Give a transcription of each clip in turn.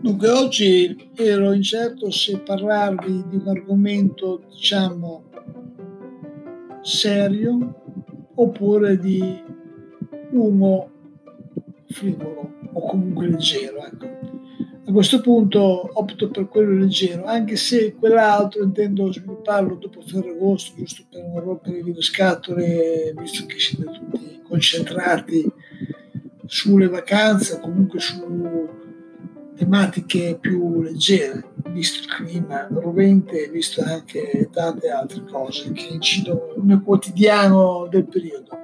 Dunque oggi ero incerto se parlarvi di un argomento, diciamo, serio oppure di uno frivolo o comunque leggero. Ecco. A questo punto opto per quello leggero, anche se quell'altro intendo svilupparlo dopo Ferragosto, giusto per non rompere le scatole, visto che siete tutti concentrati sulle vacanze o comunque su tematiche più leggere, visto il clima rovente visto anche tante altre cose che incidono nel quotidiano del periodo.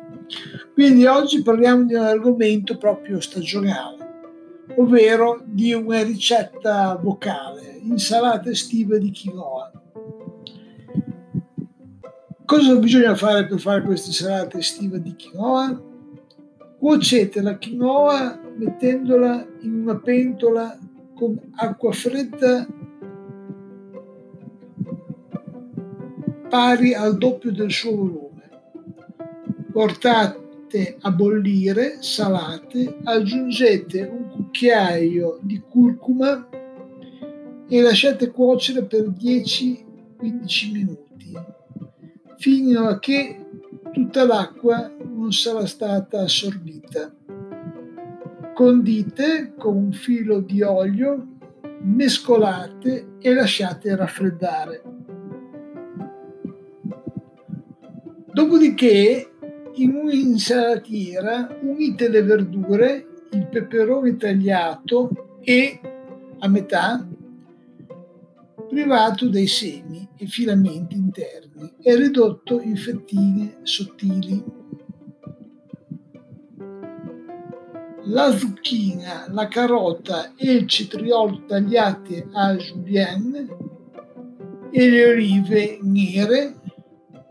Quindi oggi parliamo di un argomento proprio stagionale, ovvero di una ricetta vocale, insalata estiva di quinoa. Cosa bisogna fare per fare questa insalata estiva di quinoa? Cuocete la quinoa mettendola in una pentola con acqua fredda pari al doppio del suo volume. Portate a bollire, salate, aggiungete un cucchiaio di curcuma e lasciate cuocere per 10-15 minuti, fino a che tutta l'acqua non sarà stata assorbita. Condite con un filo di olio, mescolate e lasciate raffreddare. Dopodiché, in un'insalatina unite le verdure, il peperone tagliato e a metà privato dai semi e filamenti interni e ridotto in fettine sottili. La zucchina, la carota e il cetriolo tagliati a julienne e le olive nere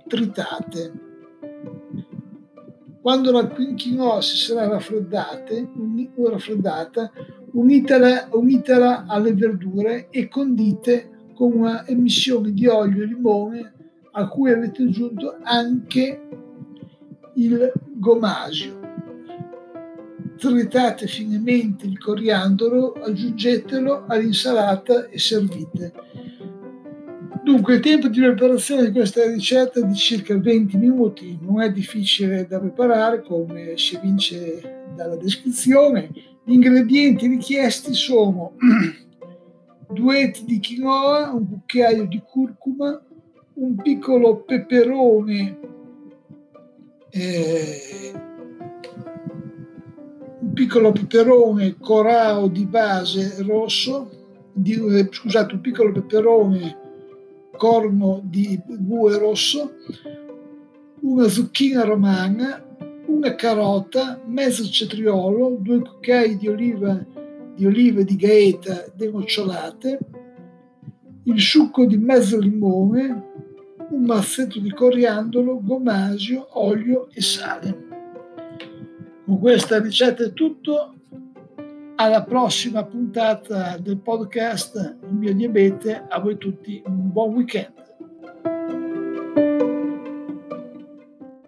tritate. Quando la quinoa si sarà raffreddata, unitela, unitela alle verdure e condite con una emissione di olio e limone a cui avete aggiunto anche il gomasio. Tritate finemente il coriandolo, aggiungetelo all'insalata e servite. Dunque il tempo di preparazione di questa ricetta è di circa 20 minuti, non è difficile da preparare come si evince dalla descrizione. Gli ingredienti richiesti sono due etti di quinoa, un cucchiaio di curcuma, un piccolo peperone, eh, un piccolo peperone corao di base rosso, di, eh, scusate, un piccolo peperone corno di bue rosso, una zucchina romana, una carota, mezzo cetriolo, due cucchiai di oliva di olive di gaeta denocciolate, il succo di mezzo limone, un mazzetto di coriandolo, gomasio, olio e sale. Con questa ricetta è tutto. Alla prossima puntata del podcast Il mio diabete. A voi tutti un buon weekend.